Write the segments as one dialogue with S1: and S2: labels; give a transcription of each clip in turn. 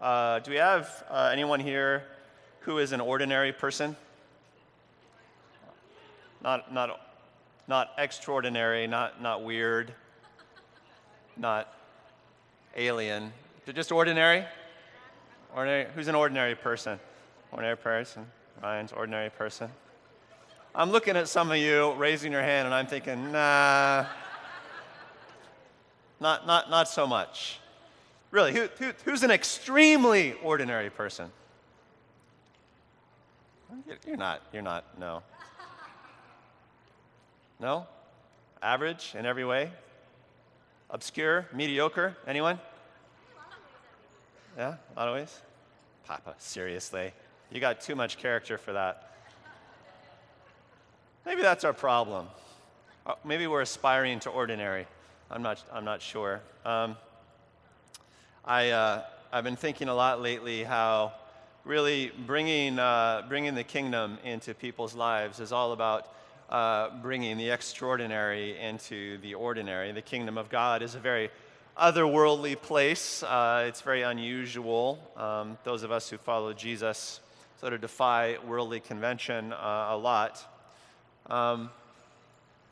S1: Uh, do we have uh, anyone here who is an ordinary person? Not, not, not extraordinary, not, not weird, not alien, just ordinary? Ordinary. Who's an ordinary person? Ordinary person. Ryan's ordinary person. I'm looking at some of you raising your hand, and I'm thinking, nah, not, not, not so much. Really, who, who, who's an extremely ordinary person? You're not, you're not, no. No? Average in every way? Obscure? Mediocre? Anyone? Yeah, a lot of ways? Papa, seriously. You got too much character for that. Maybe that's our problem. Uh, maybe we're aspiring to ordinary. I'm not, I'm not sure. Um, I, uh, I've been thinking a lot lately how really bringing, uh, bringing the kingdom into people's lives is all about uh, bringing the extraordinary into the ordinary. The kingdom of God is a very otherworldly place. Uh, it's very unusual. Um, those of us who follow Jesus sort of defy worldly convention uh, a lot. Um,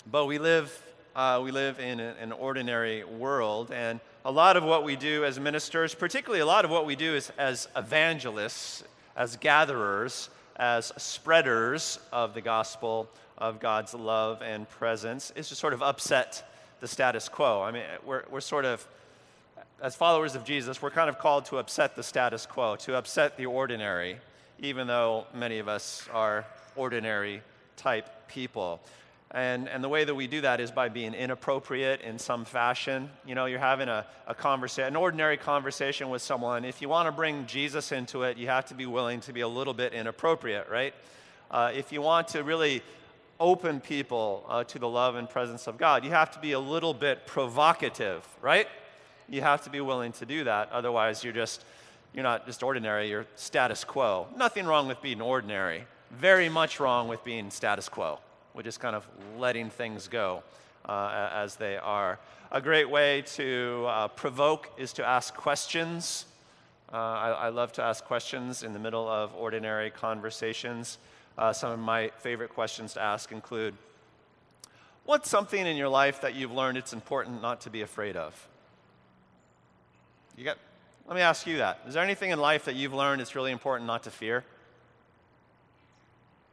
S1: but we live, uh, we live in an ordinary world, and a lot of what we do as ministers, particularly a lot of what we do is, as evangelists, as gatherers, as spreaders of the gospel of God's love and presence, is to sort of upset the status quo. I mean, we're, we're sort of, as followers of Jesus, we're kind of called to upset the status quo, to upset the ordinary, even though many of us are ordinary type people. And, and the way that we do that is by being inappropriate in some fashion. You know, you're having a, a conversation, an ordinary conversation with someone. If you want to bring Jesus into it, you have to be willing to be a little bit inappropriate, right? Uh, if you want to really open people uh, to the love and presence of God, you have to be a little bit provocative, right? You have to be willing to do that. Otherwise, you're just, you're not just ordinary, you're status quo. Nothing wrong with being ordinary. Very much wrong with being status quo. We're just kind of letting things go uh, as they are. A great way to uh, provoke is to ask questions. Uh, I, I, love to ask questions in the middle of ordinary conversations. Uh, some of my favorite questions to ask include What's something in your life that you've learned it's important not to be afraid of? You got, let me ask you that. Is there anything in life that you've learned it's really important not to fear?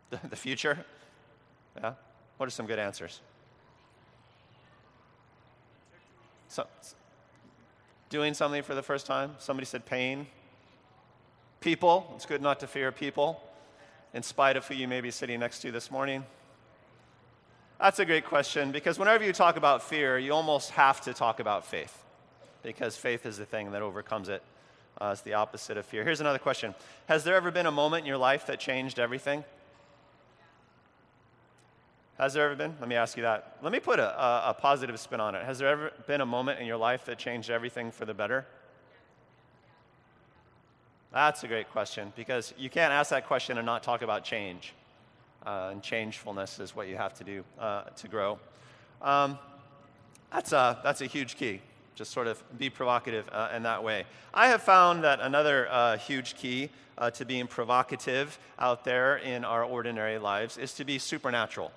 S1: The, the future? Yeah? What are some good answers? So, doing something for the first time. Somebody said pain. People. It's good not to fear people, in spite of who you may be sitting next to this morning. That's a great question because whenever you talk about fear, you almost have to talk about faith because faith is the thing that overcomes it. Uh, it's the opposite of fear. Here's another question Has there ever been a moment in your life that changed everything? Has there ever been? Let me ask you that. Let me put a, a, a, positive spin on it. Has there ever been a moment in your life that changed everything for the better? That's a great question because you can't ask that question and not talk about change. Uh, and changefulness is what you have to do uh, to grow. Um, that's, a, that's a huge key. Just sort of be provocative uh, in that way. I have found that another uh, huge key uh, to being provocative out there in our ordinary lives is to be supernatural.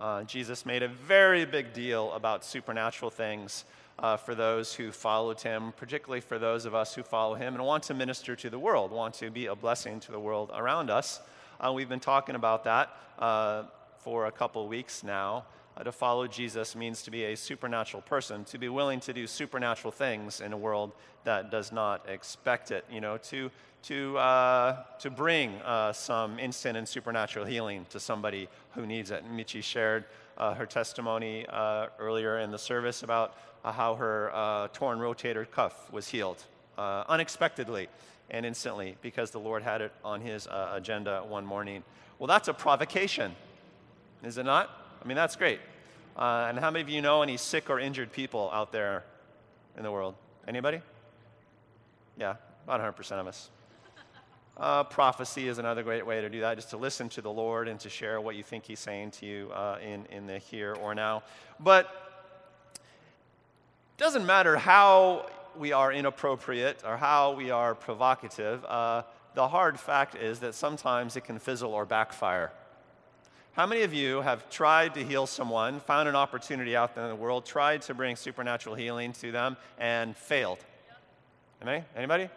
S1: Uh, Jesus made a very big deal about supernatural things uh, for those who followed him, particularly for those of us who follow him and want to minister to the world, want to be a blessing to the world around us. Uh, we've been talking about that uh, for a couple weeks now. Uh, to follow Jesus means to be a supernatural person, to be willing to do supernatural things in a world that does not expect it, you know, to to, uh, to bring uh, some instant and supernatural healing to somebody who needs it. Michi shared uh, her testimony uh, earlier in the service about uh, how her torn rotator cuff was healed unexpectedly and instantly because the Lord had it on his agenda one morning. Well, that's a provocation, is it not? I mean, that's great. and how many of you know any sick or injured people out there in the world? Anybody? Yeah, about 100% of us. Uh, prophecy is another great way to do that, just to listen to the Lord and to share what you think He's saying to you uh, in, in the here or now. But it doesn't matter how we are inappropriate or how we are provocative, uh, the hard fact is that sometimes it can fizzle or backfire. How many of you have tried to heal someone, found an opportunity out there in the world, tried to bring supernatural healing to them, and failed? Anybody? Anybody?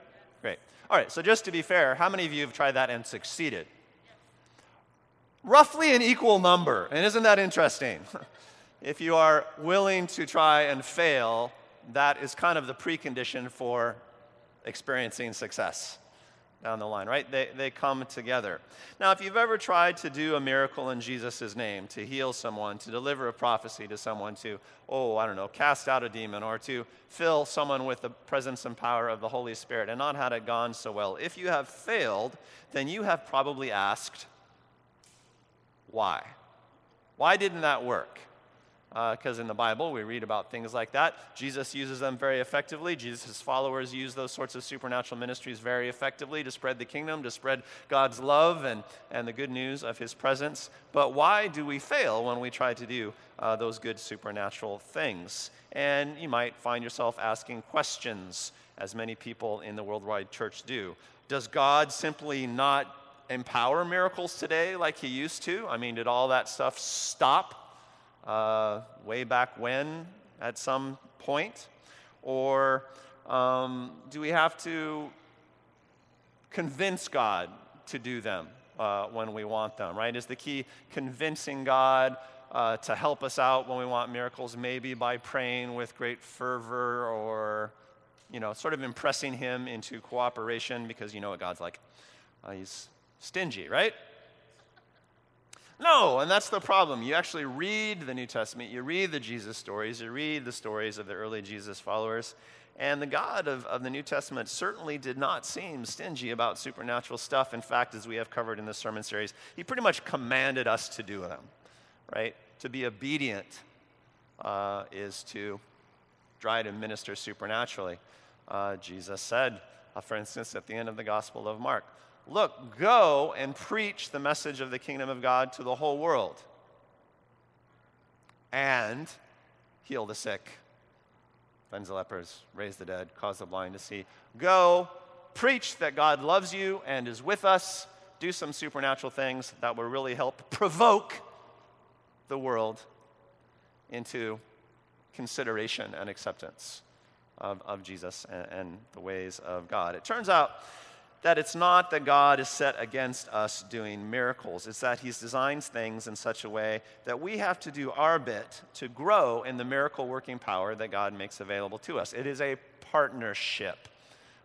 S1: Great. All right, so just to be fair, how many of you have tried that and succeeded? Roughly an equal number. And isn't that interesting? if you are willing to try and fail, that is kind of the precondition for experiencing success down the line, right? They, they come together. Now, if you've ever tried to do a miracle in Jesus' name, to heal someone, to deliver a prophecy to someone, to, oh, I don't know, cast out a demon, or to fill someone with the presence and power of the Holy Spirit, and not had it gone so well, if you have failed, then you have probably asked, why? Why didn't that work? Because uh, in the Bible we read about things like that. Jesus uses them very effectively. Jesus' followers use those sorts of supernatural ministries very effectively to spread the kingdom, to spread God's love and, and the good news of his presence. But why do we fail when we try to do uh, those good supernatural things? And you might find yourself asking questions, as many people in the worldwide church do. Does God simply not empower miracles today like he used to? I mean, did all that stuff stop uh, way back when at some point? Or um, do we have to convince God to do them uh, when we want them, right? Is the key convincing God uh, to help us out when we want miracles, maybe by praying with great fervor or, you know, sort of impressing Him into cooperation because you know what God's like? Uh, he's stingy, right? No, and that's the problem. You actually read the New Testament, you read the Jesus stories, you read the stories of the early Jesus followers, and the God of, of the New Testament certainly did not seem stingy about supernatural stuff. In fact, as we have covered in this sermon series, he pretty much commanded us to do them, right? To be obedient uh, is to try to minister supernaturally. Uh, Jesus said, uh, for instance, at the end of the Gospel of Mark, Look, go and preach the message of the kingdom of God to the whole world and heal the sick, cleanse the lepers, raise the dead, cause the blind to see. Go, preach that God loves you and is with us, do some supernatural things that will really help provoke the world into consideration and acceptance of, of Jesus and, and the ways of God. It turns out that it's not that God is set against us doing miracles. It's that He's designed things in such a way that we have to do our bit to grow in the miracle working power that God makes available to us. It is a partnership.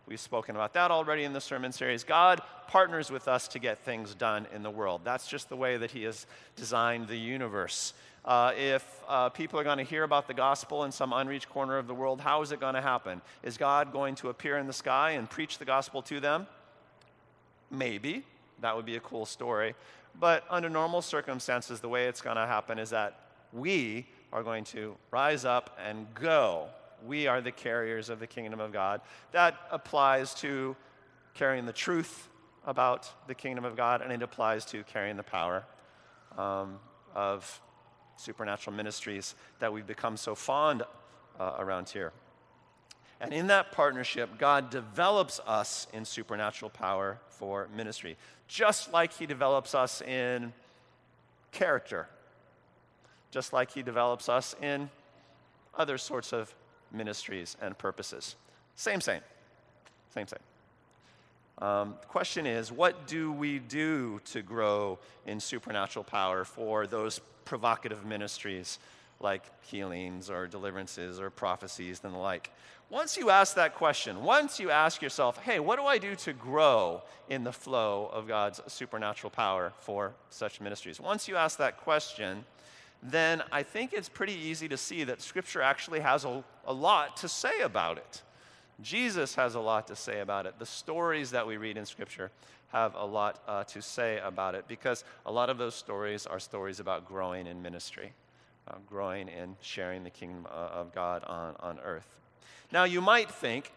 S1: We've spoken about that already in the sermon series. God partners with us to get things done in the world. That's just the way that He has designed the universe. Uh, if uh, people are going to hear about the gospel in some unreached corner of the world, how is it going to happen? Is God going to appear in the sky and preach the gospel to them? Maybe. That would be a cool story. But under normal circumstances, the way it's going to happen is that we are going to rise up and go. We are the carriers of the kingdom of God. That applies to carrying the truth about the kingdom of God, and it applies to carrying the power um, of supernatural ministries that we've become so fond uh, around here. And in that partnership, God develops us in supernatural power for ministry, just like He develops us in character, just like He develops us in other sorts of ministries and purposes. Same, same. Same, same. Um, the question is, what do we do to grow in supernatural power for those provocative ministries like healings or deliverances or prophecies and the like? Once you ask that question, once you ask yourself, hey, what do I do to grow in the flow of God's supernatural power for such ministries? Once you ask that question, then I think it's pretty easy to see that Scripture actually has a, a lot to say about it. Jesus has a lot to say about it. The stories that we read in Scripture have a lot uh, to say about it because a lot of those stories are stories about growing in ministry, uh, growing in sharing the kingdom uh, of God on, on earth. Now, you might think,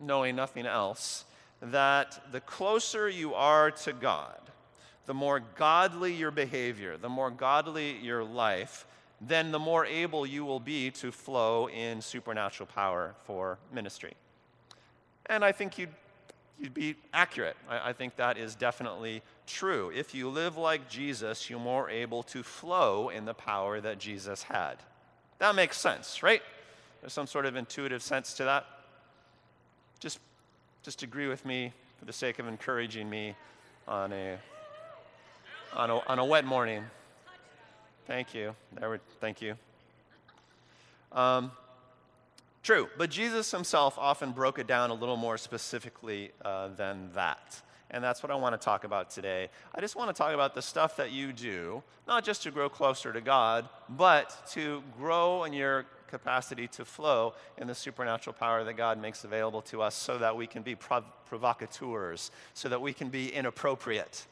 S1: knowing nothing else, that the closer you are to God, the more godly your behavior, the more godly your life, then the more able you will be to flow in supernatural power for ministry. And I think you'd, you'd be accurate. I, I think that is definitely true. If you live like Jesus, you're more able to flow in the power that Jesus had. That makes sense, right? There's some sort of intuitive sense to that. Just, just agree with me for the sake of encouraging me on a, on a, on a wet morning. Thank you. There we, thank you. Um, true, but Jesus himself often broke it down a little more specifically uh, than that. And that's what I want to talk about today. I just want to talk about the stuff that you do, not just to grow closer to God, but to grow in your capacity to flow in the supernatural power that God makes available to us so that we can be prov- provocateurs, so that we can be inappropriate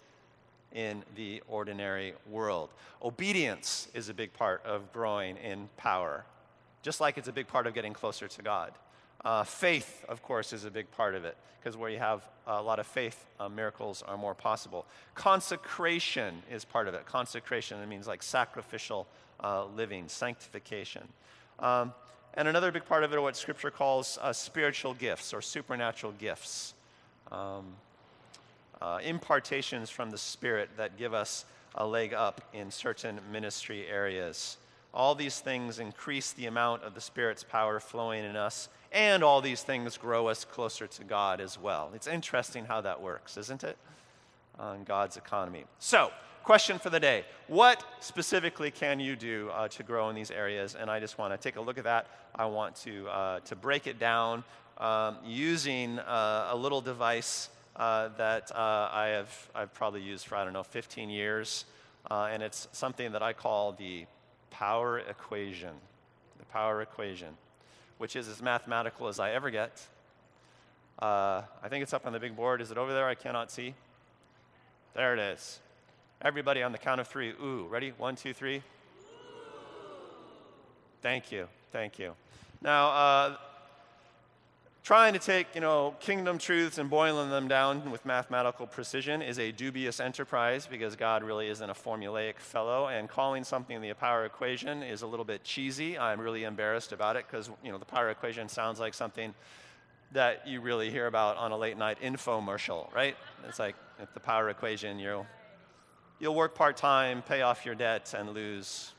S1: in the ordinary world. Obedience is a big part of growing in power, just like it's a big part of getting closer to God. Uh, faith, of course, is a big part of it, because where you have a lot of faith, uh, miracles are more possible. Consecration is part of it. Consecration, it means like sacrificial uh, living, sanctification. Um, and another big part of it are what Scripture calls uh, spiritual gifts or supernatural gifts. Um, uh, impartations from the Spirit that give us a leg up in certain ministry areas. All these things increase the amount of the Spirit's power flowing in us, and all these things grow us closer to God as well. It's interesting how that works, isn't it? On God's economy. So, question for the day What specifically can you do uh, to grow in these areas? And I just want to take a look at that. I want to, uh, to break it down um, using uh, a little device uh, that uh, I have I've probably used for, I don't know, 15 years. Uh, and it's something that I call the power equation. The power equation, which is as mathematical as I ever get. I think it's up on the big board. Is it over there? I cannot see. There it is. Everybody on the count of three, ooh. Ready? One, two, three. Thank you. Thank you. Now, uh, trying to take, you know, kingdom truths and boiling them down with mathematical precision is a dubious enterprise because God really isn't a formulaic fellow, and calling something the power equation is a little bit cheesy. I'm really embarrassed about it because, you know, the power equation sounds like something that you really hear about on a late night infomercial, right? It's like if the power equation, you'll You'll work part time, pay off your debt, and lose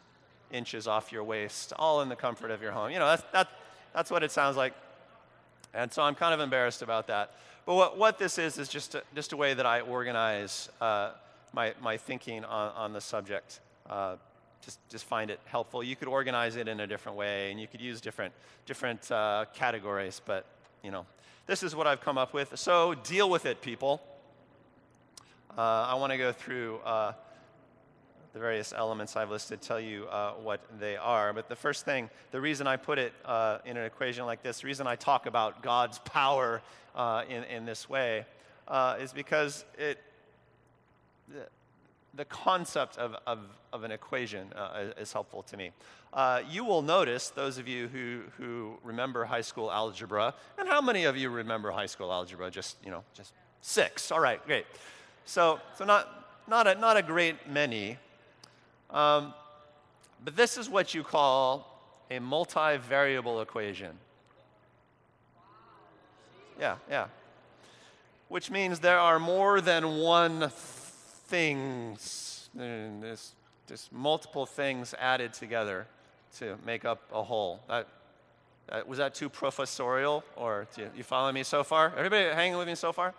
S1: inches off your waist, all in the comfort of your home. You know, that's, that, that's what it sounds like. And so I'm kind of embarrassed about that. But what, what this is, is just a, just a way that I organize uh, my, my thinking on, on the subject. Uh, just, just find it helpful. You could organize it in a different way, and you could use different, different uh, categories, but, you know, this is what I've come up with. So deal with it, people. Uh, I want to go through uh, the various elements I've listed, tell you uh, what they are. But the first thing, the reason I put it uh, in an equation like this, the reason I talk about God's power uh, in, in this way, uh, is because it, the, the concept of, of, of an equation is helpful to me. you will notice, those of you who, who remember high school algebra, and how many of you remember high school algebra? Just, you know, just six. All right, great. So, so not, not, a, not a great many. Um, but this is what you call a multivariable equation. Yeah, yeah. Which means there are more than one things. There's, there's multiple things added together to make up a whole. That, that, was that too professorial, or you, you follow me so far? Everybody hanging with me so far?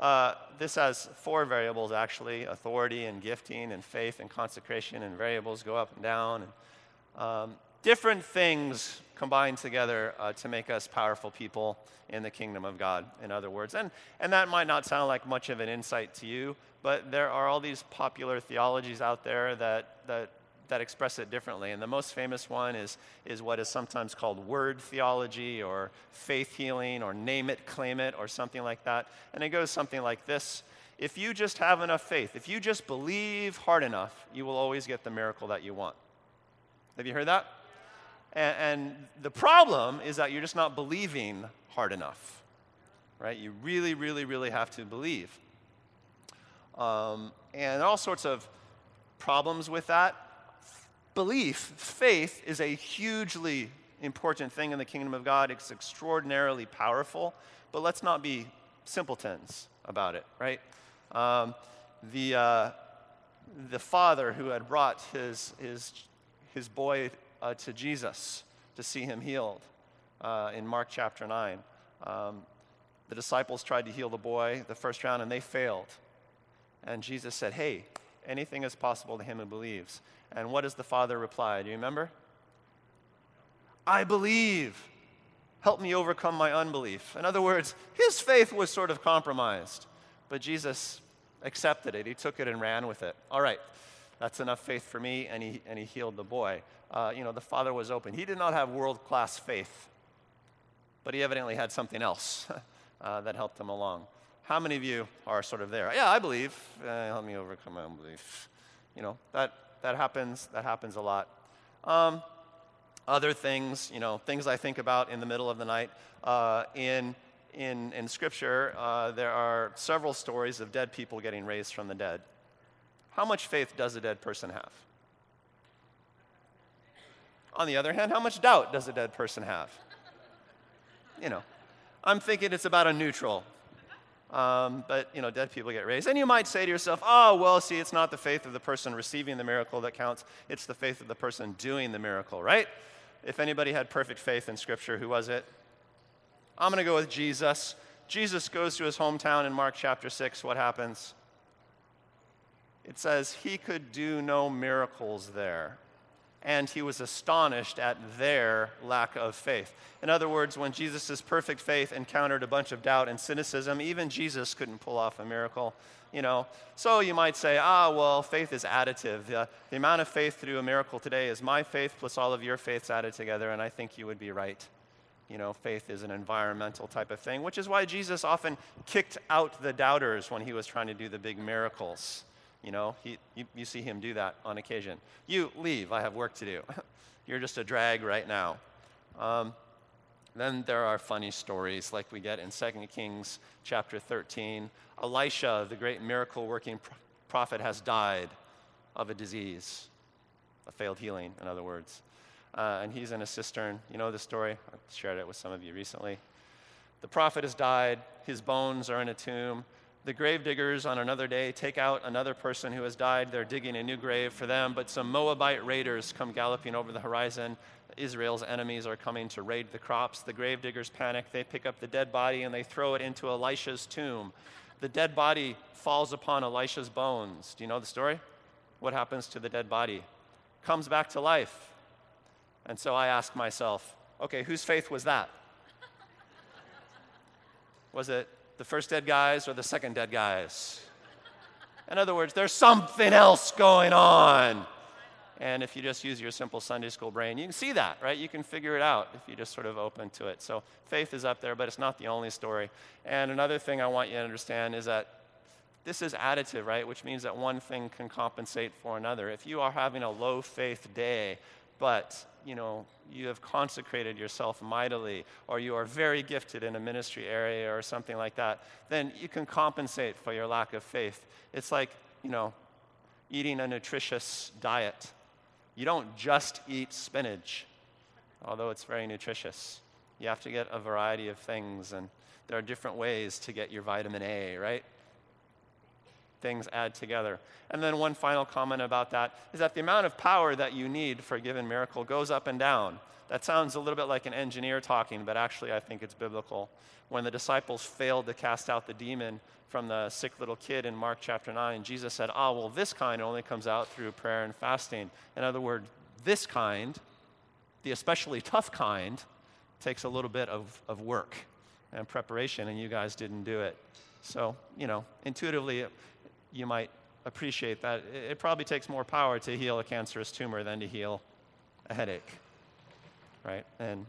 S1: Uh, this has four variables actually authority and gifting and faith and consecration, and variables go up and down. And, um, different things combine together uh, to make us powerful people in the kingdom of God, in other words. And, and that might not sound like much of an insight to you, but there are all these popular theologies out there that, that that express it differently. And the most famous one is, is what is sometimes called word theology or faith healing or name it, claim it, or something like that. And it goes something like this If you just have enough faith, if you just believe hard enough, you will always get the miracle that you want. Have you heard that? And, and the problem is that you're just not believing hard enough, right? You really, really, really have to believe. Um, and all sorts of problems with that belief, faith, is a hugely important thing in the kingdom of God. It's extraordinarily powerful, but let's not be simpletons about it, right? Um, the, uh, the father who had brought his, his, his boy uh, to Jesus to see him healed uh, in Mark chapter 9. Um, the disciples tried to heal the boy the first round and they failed. And Jesus said, Hey, anything is possible to him who believes. And what does the father reply? Do you remember? I believe. Help me overcome my unbelief. In other words, his faith was sort of compromised, but Jesus accepted it. He took it and ran with it. All right, that's enough faith for me, and he, and he healed the boy. Uh, you know, the father was open. He did not have world class faith, but he evidently had something else uh, that helped him along. How many of you are sort of there? Yeah, I believe. Uh, help me overcome my unbelief. You know, that, that happens. That happens a lot. Um, other things, you know, things I think about in the middle of the night. Uh, in, in, in Scripture, uh, there are several stories of dead people getting raised from the dead. How much faith does a dead person have? On the other hand, how much doubt does a dead person have? You know, I'm thinking it's about a neutral. Um, but, you know, dead people get raised. And you might say to yourself, oh, well, see, it's not the faith of the person receiving the miracle that counts, it's the faith of the person doing the miracle, right? if anybody had perfect faith in Scripture, who was it? I'm going to go with Jesus. Jesus goes to his hometown in Mark chapter 6. What happens? It says, He could do no miracles there. And he was astonished at their lack of faith. In other words, when Jesus' perfect faith encountered a bunch of doubt and cynicism, even Jesus couldn't pull off a miracle you know. So you might say, ah, well, faith is additive. The, the amount of faith to do a miracle today is my faith plus all of your faiths added together, and I think you would be right. You know, faith is an environmental type of thing, which is why Jesus often kicked out the doubters when he was trying to do the big miracles. You know, he, you, you see him do that on occasion. You leave, I have work to do. You're just a drag right now. Um, then there are funny stories like we get in 2 Kings chapter 13. Elisha, the great miracle working prophet, has died of a disease, a failed healing, in other words. Uh, and he's in a cistern. You know the story? I shared it with some of you recently. The prophet has died, his bones are in a tomb. The grave diggers on another day take out another person who has died. They're digging a new grave for them, but some Moabite raiders come galloping over the horizon. Israel's enemies are coming to raid the crops. The gravediggers panic. They pick up the dead body and they throw it into Elisha's tomb. The dead body falls upon Elisha's bones. Do you know the story? What happens to the dead body? Comes back to life. And so I ask myself, okay, whose faith was that? Was it the first dead guys or the second dead guys? In other words, there's something else going on. And if you just use your simple Sunday school brain, you can see that, right? You can figure it out if you just sort of open to it. So faith is up there, but it's not the only story. And another thing I want you to understand is that this is additive, right? Which means that one thing can compensate for another. If you are having a low faith day, but you know you have consecrated yourself mightily or you are very gifted in a ministry area or something like that then you can compensate for your lack of faith it's like you know eating a nutritious diet you don't just eat spinach, although it's very nutritious. You have to get a variety of things, and there are different ways to get your vitamin A, right? Things add together. And then, one final comment about that is that the amount of power that you need for a given miracle goes up and down. That sounds a little bit like an engineer talking, but actually, I think it's biblical. When the disciples failed to cast out the demon from the sick little kid in Mark chapter 9, Jesus said, Ah, well, this kind only comes out through prayer and fasting. In other words, this kind, the especially tough kind, takes a little bit of, of work and preparation, and you guys didn't do it. So, you know, intuitively, you might appreciate that. It probably takes more power to heal a cancerous tumor than to heal a headache, right? And,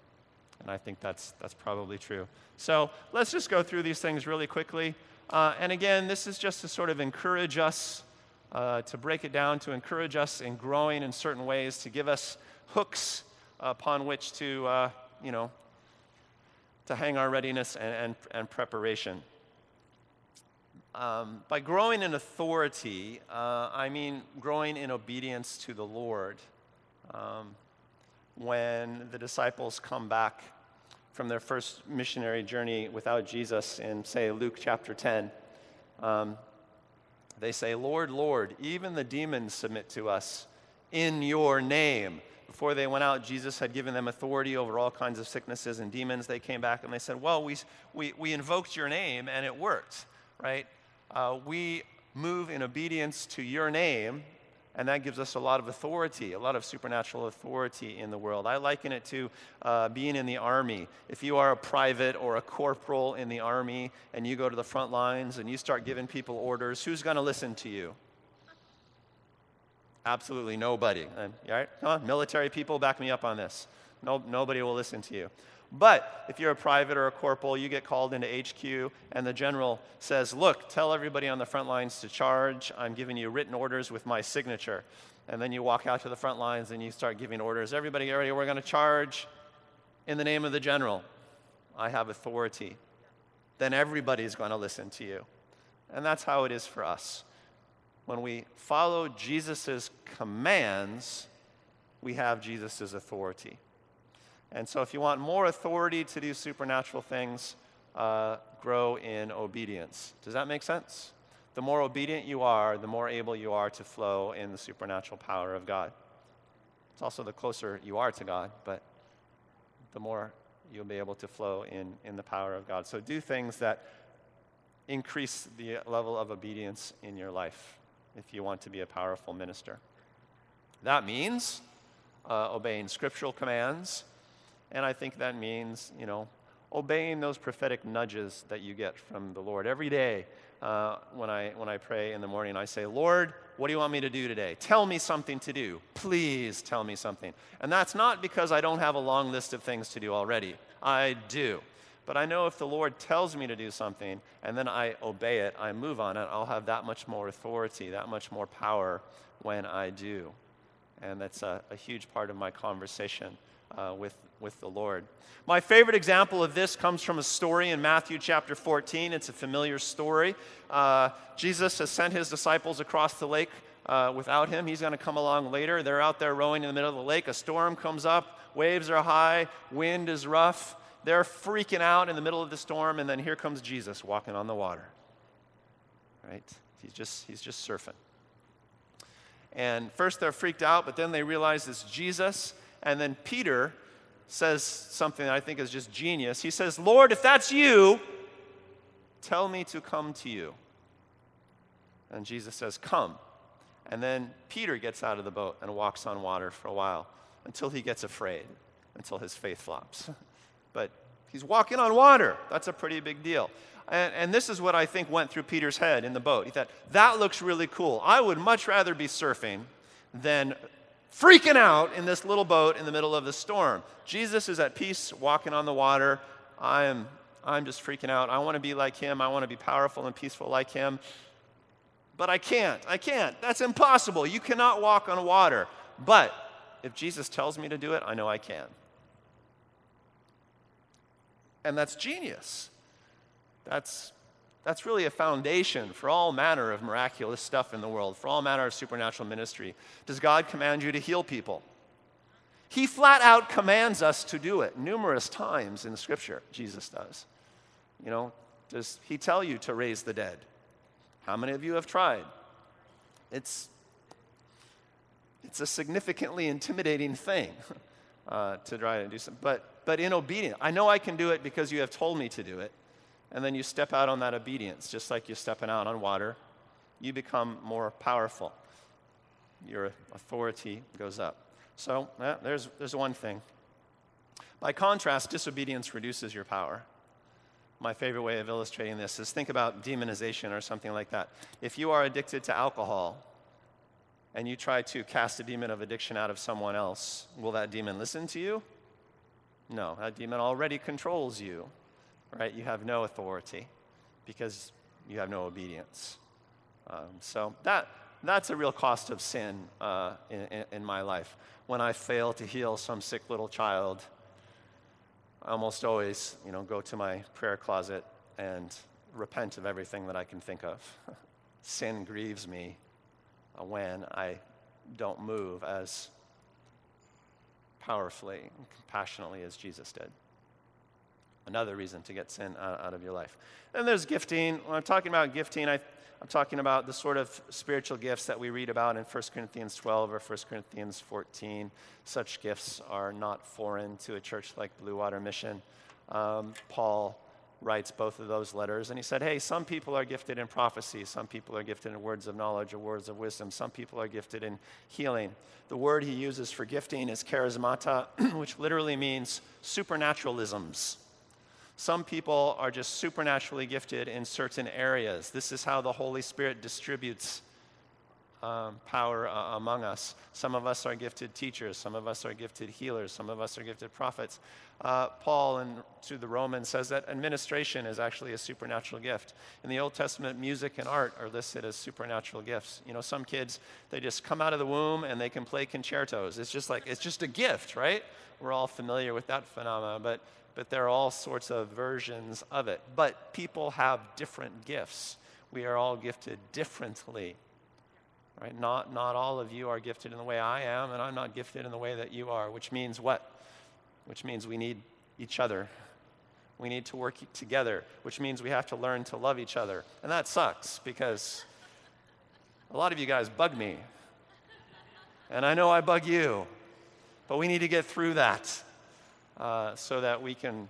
S1: and I think that's, that's probably true. So let's just go through these things really quickly. Uh, and again, this is just to sort of encourage us, uh, to break it down, to encourage us in growing in certain ways, to give us hooks upon which to, uh, you know, to hang our readiness and, and, and preparation. Um, by growing in authority, uh, I mean growing in obedience to the Lord. Um, when the disciples come back from their first missionary journey without Jesus in, say, Luke chapter 10, um, they say, Lord, Lord, even the demons submit to us in your name. Before they went out, Jesus had given them authority over all kinds of sicknesses and demons. They came back and they said, Well, we, we, we invoked your name and it worked, right? Uh, we move in obedience to your name and that gives us a lot of authority, a lot of supernatural authority in the world. I liken it to uh, being in the army. If you are a private or a corporal in the army and you go to the front lines and you start giving people orders, who's going to listen to you? Absolutely nobody. All right? Come on, military people, back me up on this. No, nobody will listen to you. But if you're a private or a corporal, you get called into HQ, and the general says, Look, tell everybody on the front lines to charge. I'm giving you written orders with my signature. And then you walk out to the front lines and you start giving orders. Everybody ready, we're going to charge in the name of the general. I have authority. Then everybody's going to listen to you. And that's how it is for us. When we follow Jesus' commands, we have Jesus' authority. And so, if you want more authority to do supernatural things, uh, grow in obedience. Does that make sense? The more obedient you are, the more able you are to flow in the supernatural power of God. It's also the closer you are to God, but the more you'll be able to flow in, in the power of God. So, do things that increase the level of obedience in your life if you want to be a powerful minister. That means uh, obeying scriptural commands and I think that means, you know, obeying those prophetic nudges that you get from the Lord. Every day uh, when, I, when I pray in the morning, I say, Lord, what do you want me to do today? Tell me something to do. Please tell me something. And that's not because I don't have a long list of things to do already. I do. But I know if the Lord tells me to do something and then I obey it, I move on it, I'll have that much more authority, that much more power when I do. And that's a, a huge part of my conversation uh, with, with the Lord. My favorite example of this comes from a story in Matthew chapter 14. It's a familiar story. Uh, Jesus has sent his disciples across the lake uh, without him. He's going to come along later. They're out there rowing in the middle of the lake. A storm comes up, waves are high, wind is rough. They're freaking out in the middle of the storm, and then here comes Jesus walking on the water. Right? He's just, he's just surfing. And first they're freaked out, but then they realize it's Jesus. And then Peter says something that I think is just genius. He says, Lord, if that's you, tell me to come to you. And Jesus says, Come. And then Peter gets out of the boat and walks on water for a while until he gets afraid, until his faith flops. but he's walking on water. That's a pretty big deal. And, and, this is what I think went through Peter's head in the boat. He thought, that looks really cool. I would much rather be surfing than freaking out in this little boat in the middle of the storm. Jesus is at peace walking on the water. I am I'm just freaking out. I want to be like him. I want to be powerful and peaceful like him. But I can't. I can't. That's impossible. You cannot walk on water. But if Jesus tells me to do it, I know I can. And that's genius. That's that's really a foundation for all manner of miraculous stuff in the world, for all manner of supernatural ministry. Does God command you to heal people? He flat out commands us to do it numerous times in scripture, Jesus does. You know, does he tell you to raise the dead? How many of you have tried? It's, it's a significantly intimidating thing uh, to try to do something, but, but in obedience. I know I can do it because you have told me to do it and then you step out on that obedience, just like you're stepping out on water. You become more powerful. Your authority goes up. So, yeah, there's, there's one thing. By contrast, disobedience reduces your power. My favorite way of illustrating this is think about demonization or something like that. If you are addicted to alcohol and you try to cast a demon of addiction out of someone else, will that demon listen to you? No, that demon already controls you right? You have no authority because you have no obedience. Um, so that, that's a real cost of sin uh, in, in, my life. When I fail to heal some sick little child, I almost always, you know, go to my prayer closet and repent of everything that I can think of. sin grieves me uh, when I don't move as powerfully and compassionately as Jesus did. Another reason to get sin out, of your life. Then there's gifting. When I'm talking about gifting, I, I'm talking about the sort of spiritual gifts that we read about in 1 Corinthians 12 or 1 Corinthians 14. Such gifts are not foreign to a church like Blue Water Mission. Um, Paul writes both of those letters. And he said, Hey, some people are gifted in prophecy, some people are gifted in words of knowledge or words of wisdom, some people are gifted in healing. The word he uses for gifting is charismata, which literally means supernaturalisms. Some people are just supernaturally gifted in certain areas. This is how the Holy Spirit distributes um, power uh, among us. Some of us are gifted teachers, some of us are gifted healers, some of us are gifted prophets. Uh, Paul, and to the Romans, says that administration is actually a supernatural gift. In the Old Testament, music and art are listed as supernatural gifts. You know, some kids, they just come out of the womb and they can play concertos. It's just like, it's just a gift, right? We're all familiar with that phenomenon, but, but there are all sorts of versions of it. But people have different gifts. We are all gifted differently. Right? Not, not all of you are gifted in the way I am, and I'm not gifted in the way that you are, which means what? which means we need each other. We need to work together, which means we have to learn to love each other. And that sucks because a lot of you guys bug me. And I know I bug you. But we need to get through that uh, so that we can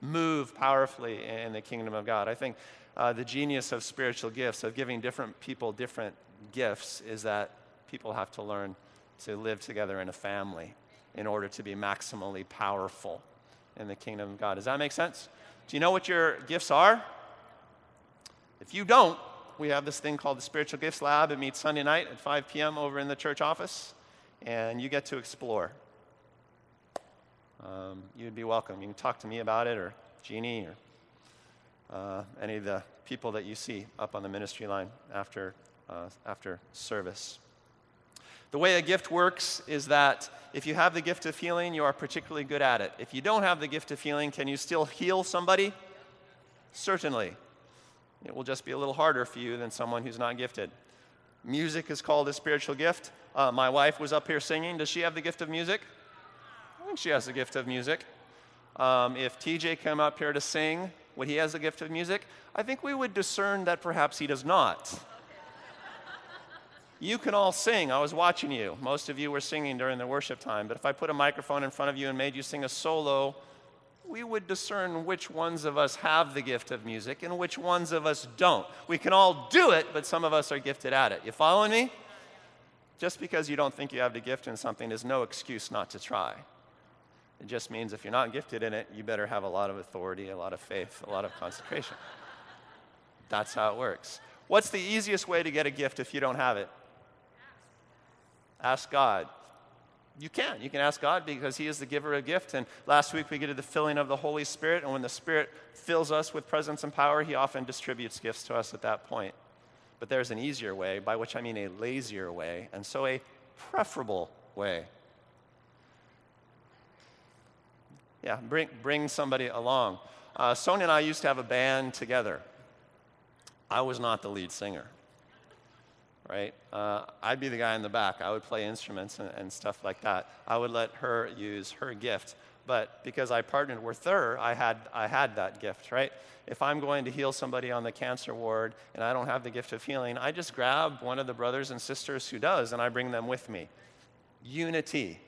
S1: move powerfully in the kingdom of God. I think uh, the genius of spiritual gifts, of giving different people different gifts, is that people have to learn to live together in a family in order to be maximally powerful in the kingdom of God. Does that make sense? Do you know what your gifts are? If you don't, we have this thing called the Spiritual Gifts Lab. It meets Sunday night at 5 p.m. over in the church office, and you get to explore. Um, you'd be welcome. You can talk to me about it, or Jeannie, or uh, any of the people that you see up on the ministry line after, uh, after service. The way a gift works is that if you have the gift of healing, you are particularly good at it. If you don't have the gift of healing, can you still heal somebody? Certainly. It will just be a little harder for you than someone who's not gifted. Music is called a spiritual gift. Uh, my wife was up here singing. Does she have the gift of music? I think she has the gift of music. Um, if TJ came up here to sing, would he has the gift of music? I think we would discern that perhaps he does not. You can all sing. I was watching you. Most of you were singing during the worship time. But if I put a microphone in front of you and made you sing a solo, we would discern which ones of us have the gift of music and which ones of us don't. We can all do it, but some of us are gifted at it. You following me? Just because you don't think you have the gift in something is no excuse not to try. It just means if you're not gifted in it, you better have a lot of authority, a lot of faith, a lot of consecration. That's how it works. What's the easiest way to get a gift if you don't have it? Ask God. You can. You can ask God because He is the giver of gift. And last week we get to the filling of the Holy Spirit. And when the Spirit fills us with presence and power, He often distributes gifts to us at that point. But there's an easier way, by which I mean a lazier way, and so a preferable way. Yeah, bring, bring somebody along. Uh, Sonia and I used to have a band together. I was not the lead singer right? Uh, I'd be the guy in the back. I would play instruments and, and, stuff like that. I would let her use her gift. But because I partnered with her, I had, I had that gift, right? If I'm going to heal somebody on the cancer ward and I don't have the gift of healing, I just grab one of the brothers and sisters who does and I bring them with me. Unity,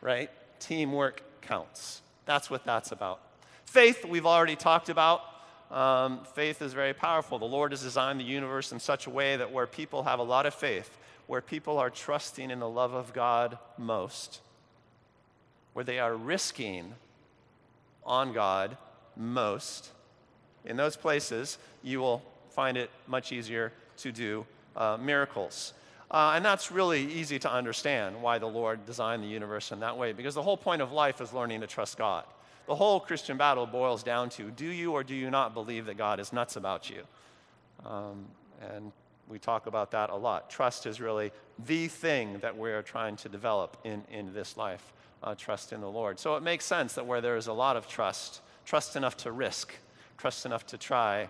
S1: right? Teamwork counts. That's what that's about. Faith, we've already talked about um, faith is very powerful. The Lord has designed the universe in such a way that where people have a lot of faith, where people are trusting in the love of God most, where they are risking on God most, in those places, you will find it much easier to do uh, miracles. Uh, and that's really easy to understand why the Lord designed the universe in that way, because the whole point of life is learning to trust God. The whole Christian battle boils down to do you or do you not believe that God is nuts about you? Um, and we talk about that a lot. Trust is really the thing that we're trying to develop in, in this life uh, trust in the Lord. So it makes sense that where there is a lot of trust, trust enough to risk, trust enough to try,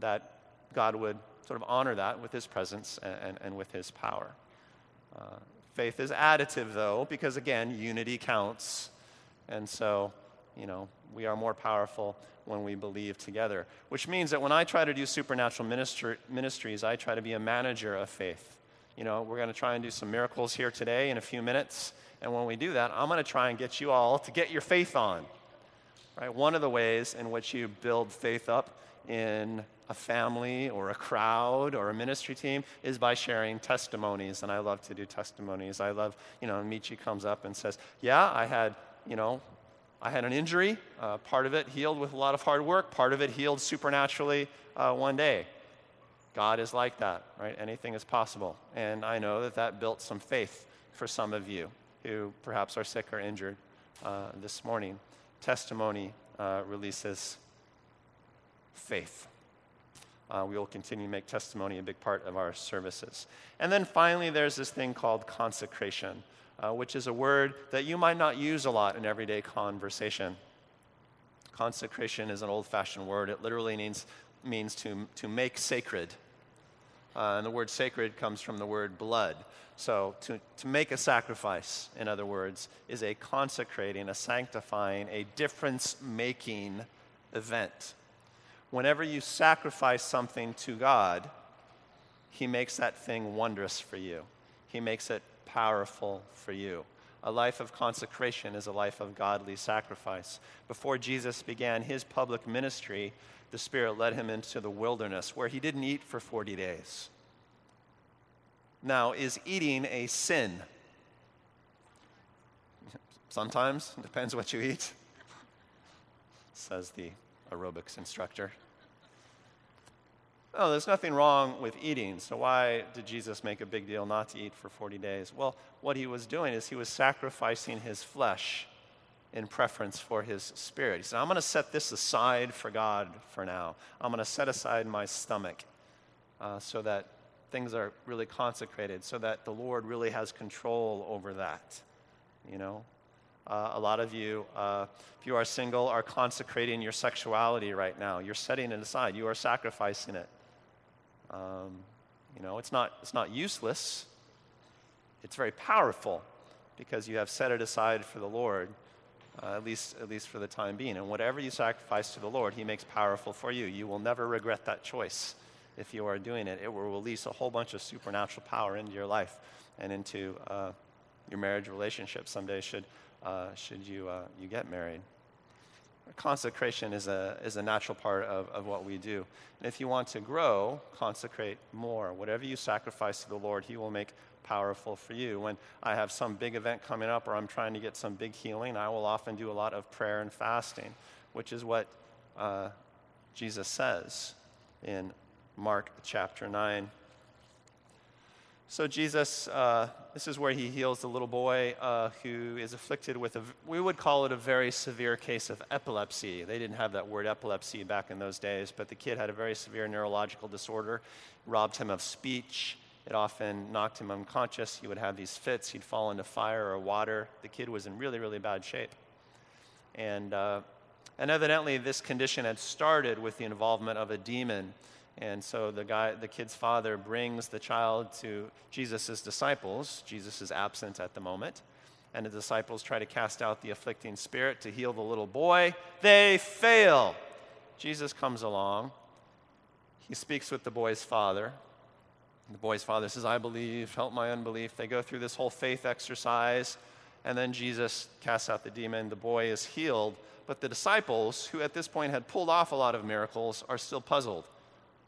S1: that God would sort of honor that with his presence and, and, and with his power. Uh, Faith is additive, though, because again, unity counts. And so, you know, we are more powerful when we believe together. Which means that when I try to do supernatural ministry, ministries, I try to be a manager of faith. You know, we're going to try and do some miracles here today in a few minutes. And when we do that, I'm going to try and get you all to get your faith on. Right? One of the ways in which you build faith up in a family or a crowd or a ministry team is by sharing testimonies. And I love to do testimonies. I love, you know, Michi comes up and says, Yeah, I had, you know, I had an injury. Uh, part of it healed with a lot of hard work, part of it healed supernaturally uh, one day. God is like that, right? Anything is possible. And I know that that built some faith for some of you who perhaps are sick or injured uh, this morning. Testimony uh, releases faith. Uh, we will continue to make testimony a big part of our services. And then finally, there's this thing called consecration, uh, which is a word that you might not use a lot in everyday conversation. Consecration is an old fashioned word. It literally means, means to, to make sacred. Uh, and the word sacred comes from the word blood. So, to, to make a sacrifice, in other words, is a consecrating, a sanctifying, a difference making event whenever you sacrifice something to God, He makes that thing wondrous for you. He makes it powerful for you. A life of consecration is a life of godly sacrifice. Before Jesus began his public ministry, the Spirit led him into the wilderness where he didn't eat for 40 days. Now, is eating a sin? Sometimes, depends what you eat, says the aerobics instructor. Oh, there's nothing wrong with eating, so why did Jesus make a big deal not to eat for 40 days? Well, what he was doing is he was sacrificing his flesh in preference for his spirit. He said, I'm going to set this aside for God for now. I'm going to set aside my stomach uh, so that things are really consecrated, so that the Lord really has control over that. You know? Uh, a lot of you, uh, if you are single, are consecrating your sexuality right now. You're setting it aside, you are sacrificing it. Um, you know, it's not, it's not useless, it's very powerful because you have set it aside for the Lord, uh, at, least, at least for the time being. And whatever you sacrifice to the Lord, He makes powerful for you. You will never regret that choice if you are doing it. It will release a whole bunch of supernatural power into your life and into uh, your marriage relationship someday, should, uh, should you, uh, you get married consecration is a, is a natural part of, of what we do. And if you want to grow, consecrate more. Whatever you sacrifice to the Lord, He will make powerful for you. When I have some big event coming up or I'm trying to get some big healing, I will often do a lot of prayer and fasting, which is what uh, Jesus says in Mark chapter 9. So, Jesus, uh, this is where he heals the little boy uh, who is afflicted with, a, we would call it a very severe case of epilepsy. They didn't have that word epilepsy back in those days, but the kid had a very severe neurological disorder, robbed him of speech. It often knocked him unconscious. He would have these fits. He'd fall into fire or water. The kid was in really, really bad shape. And, uh, and evidently, this condition had started with the involvement of a demon and so the guy, the kid's father brings the child to Jesus' disciples. Jesus is absent at the moment. And the disciples try to cast out the afflicting spirit to heal the little boy. They fail. Jesus comes along. He speaks with the boy's father. The boy's father says, I believe, help my unbelief. They go through this whole faith exercise. And then Jesus casts out the demon. The boy is healed. But the disciples, who at this point had pulled off a lot of miracles, are still puzzled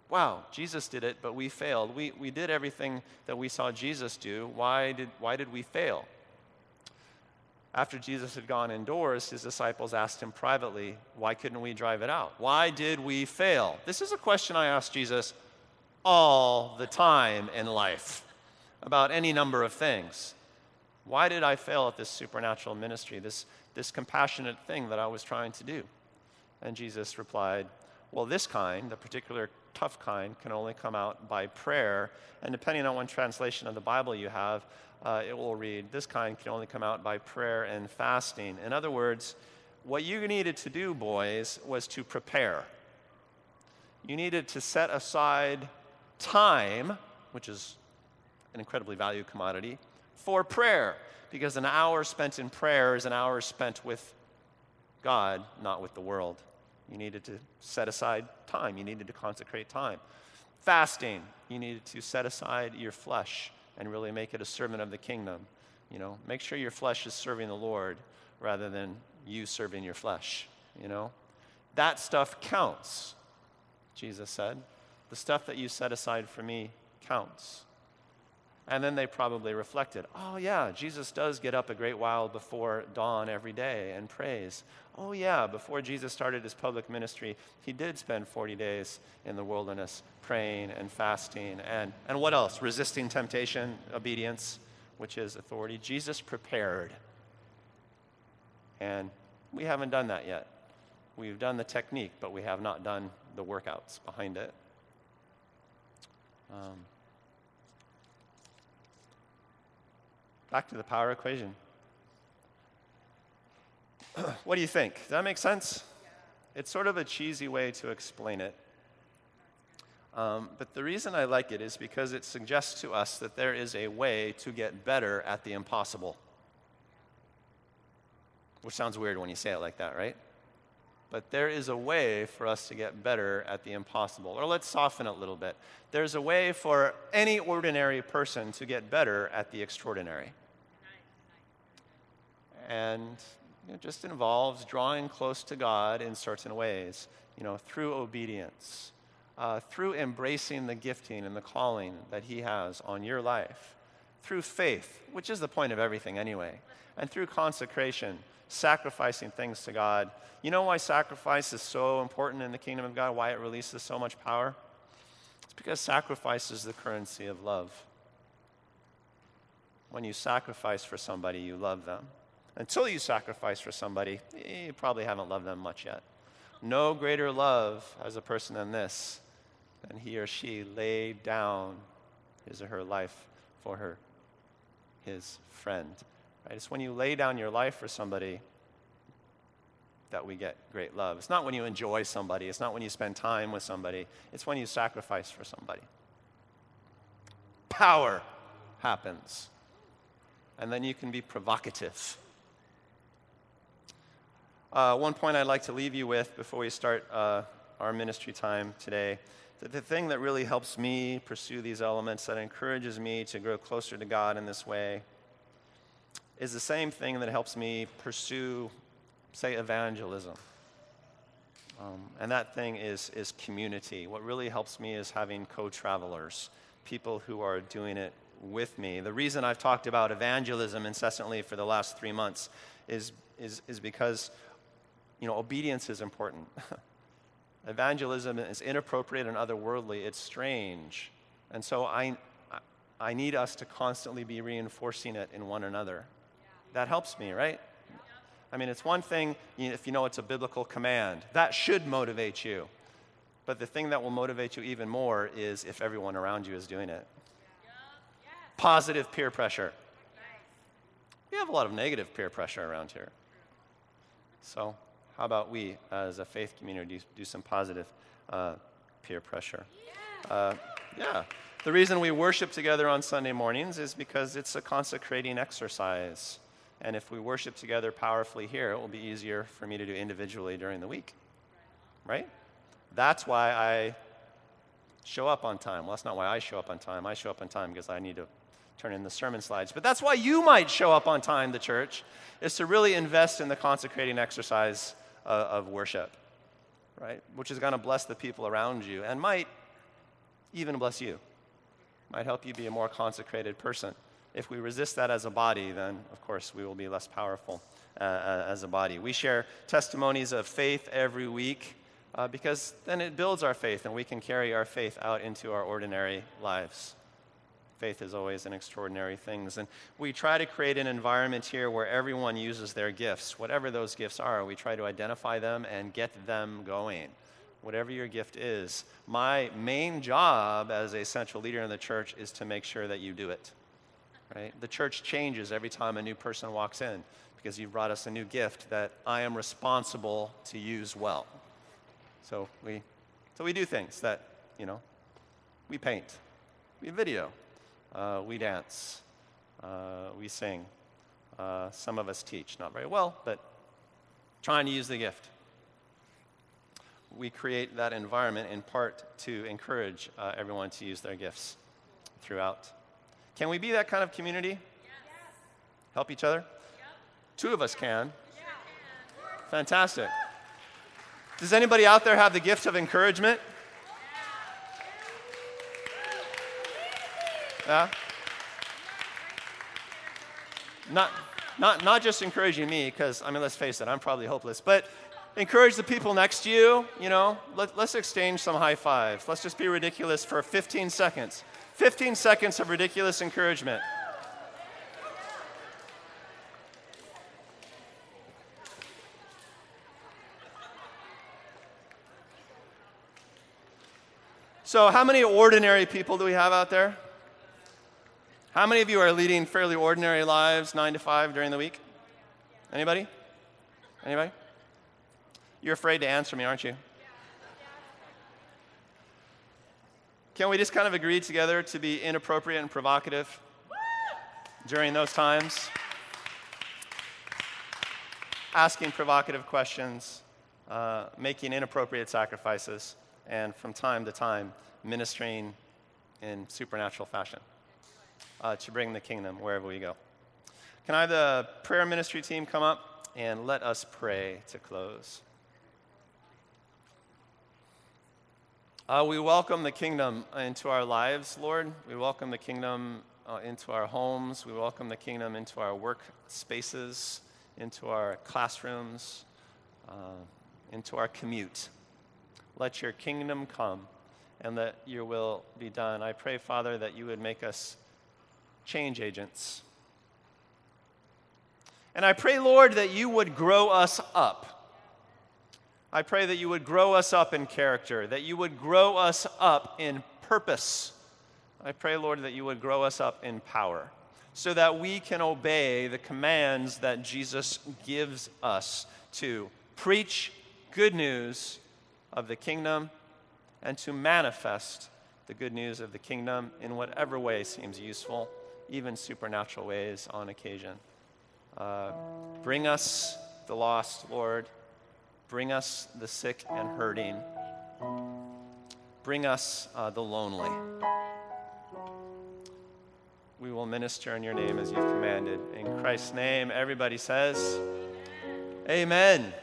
S1: wow, Jesus did it, but we failed. We, we did everything that we saw Jesus do. Why did, why did we fail? After Jesus had gone indoors, his disciples asked him privately, Why couldn't we drive it out? Why did we fail? This is a question I ask Jesus all the time in life about any number of things. Why did I fail at this supernatural ministry, this, this compassionate thing that I was trying to do? And Jesus replied, Well, this kind, the particular tough kind can only come out by prayer. And depending on what translation of the Bible you have, uh, it will read, This kind can only come out by prayer and fasting. In other words, what you needed to do, boys, was to prepare. You needed to set aside time, which is an incredibly valued commodity, for prayer, because an hour spent in prayer is an hour spent with God, not with the world. You needed to set aside time, you needed to consecrate time. Fasting, you needed to set aside your flesh and really make it a servant of the kingdom. You know, make sure your flesh is serving the Lord rather than you serving your flesh, you know? That stuff counts, Jesus said. The stuff that you set aside for me counts. And then they probably reflected, oh, yeah, Jesus does get up a great while before dawn every day and prays. Oh, yeah, before Jesus started his public ministry, he did spend 40 days in the wilderness praying and fasting. And, and what else? Resisting temptation, obedience, which is authority. Jesus prepared. And we haven't done that yet. We've done the technique, but we have not done the workouts behind it. Um, back to the power equation. what do you think? Does that make sense? It's sort of a cheesy way to explain it. Um, but the reason I like it is because it suggests to us that there is a way to get better at the impossible. Which sounds weird when you say it like that, right? But there is a way for us to get better at the impossible. Or let's soften it a little bit. There's a way for any ordinary person to get better at the extraordinary. And it just involves drawing close to God in certain ways, you know, through obedience, uh, through embracing the gifting and the calling that He has on your life, through faith, which is the point of everything anyway, and through consecration, sacrificing things to God. You know why sacrifice is so important in the kingdom of God, why it releases so much power? It's because sacrifice is the currency of love. When you sacrifice for somebody, you love them. Until you sacrifice for somebody, eh, you probably haven't loved them much yet. No greater love as a person than this, than he or she laid down his or her life for her, his friend. Right? It's when you lay down your life for somebody that we get great love. It's not when you enjoy somebody, it's not when you spend time with somebody, it's when you sacrifice for somebody. Power happens. And then you can be provocative. Uh, one point I'd like to leave you with before we start uh, our ministry time today that the thing that really helps me pursue these elements, that encourages me to grow closer to God in this way, is the same thing that helps me pursue, say, evangelism. Um, and that thing is, is community. What really helps me is having co travelers, people who are doing it with me. The reason I've talked about evangelism incessantly for the last three months is, is, is because you know, obedience is important. Evangelism is inappropriate and otherworldly, it's strange. And so I, I need us to constantly be reinforcing it in one another. That helps me, right? I mean, it's one thing if you know it's a biblical command, that should motivate you. But the thing that will motivate you even more is if everyone around you is doing it. Positive peer pressure. We have a lot of negative peer pressure around here. So, how about we, as a faith community, do some positive uh, peer pressure? Uh, yeah. The reason we worship together on Sunday mornings is because it's a consecrating exercise. And if we worship together powerfully here, it will be easier for me to do individually during the week. Right? That's why I show up on time. Well, that's not why I show up on time. I show up on time because I need to turn in the sermon slides. But that's why you might show up on time, the church, is to really invest in the consecrating exercise uh, of worship, right? Which is going to bless the people around you and might even bless you, might help you be a more consecrated person. If we resist that as a body, then of course we will be less powerful uh, uh as a body. We share testimonies of faith every week uh, because then it builds our faith and we can carry our faith out into our ordinary lives. Faith is always an extraordinary thing. And we try to create an environment here where everyone uses their gifts, whatever those gifts are. We try to identify them and get them going. Whatever your gift is. My main job as a central leader in the church is to make sure that you do it. Right? The church changes every time a new person walks in because you've brought us a new gift that I am responsible to use well. So we, so we do things that, you know, we paint, we video, uh, we dance. Uh, we sing. Uh, some of us teach, not very well, but trying to use the gift. We create that environment in part to encourage uh, everyone to use their gifts throughout. Can we be that kind of community? Yes. Help each other? Yep. Two of us can. Fantastic. Does anybody out there have the gift of encouragement? Yeah? Not, not, not just encouraging me, because, I mean, let's face it, I'm probably hopeless, but encourage the people next to you, you know. Let, let's exchange some high fives. Let's just be ridiculous for 15 seconds. 15 seconds of ridiculous encouragement. So, how many ordinary people do we have out there? How many of you are leading fairly ordinary lives, nine to five during the week? Anybody? Anybody? You're afraid to answer me, aren't you? Can we just kind of agree together to be inappropriate and provocative during those times? Asking provocative questions, uh, making inappropriate sacrifices, and from time to time, ministering in supernatural fashion uh, to bring the kingdom wherever we go. Can I have the prayer ministry team come up and let us pray to close? Uh, we welcome the kingdom into our lives, Lord. We welcome the kingdom uh, into our homes. We welcome the kingdom into our work spaces, into our classrooms, uh, into our commute. Let your kingdom come and that your will be done. I pray, Father, that you would make us change agents. And I pray, Lord, that you would grow us up. I pray that you would grow us up in character, that you would grow us up in purpose. I pray, Lord, that you would grow us up in power so that we can obey the commands that Jesus gives us to preach good news of the kingdom and to manifest the good news of the kingdom in whatever way seems useful even supernatural ways on occasion. Uh, bring us the lost, Lord. Bring us the sick and hurting. Bring us uh, the lonely. We will minister in your name as you've commanded. In Christ's name, everybody says, Amen. Amen.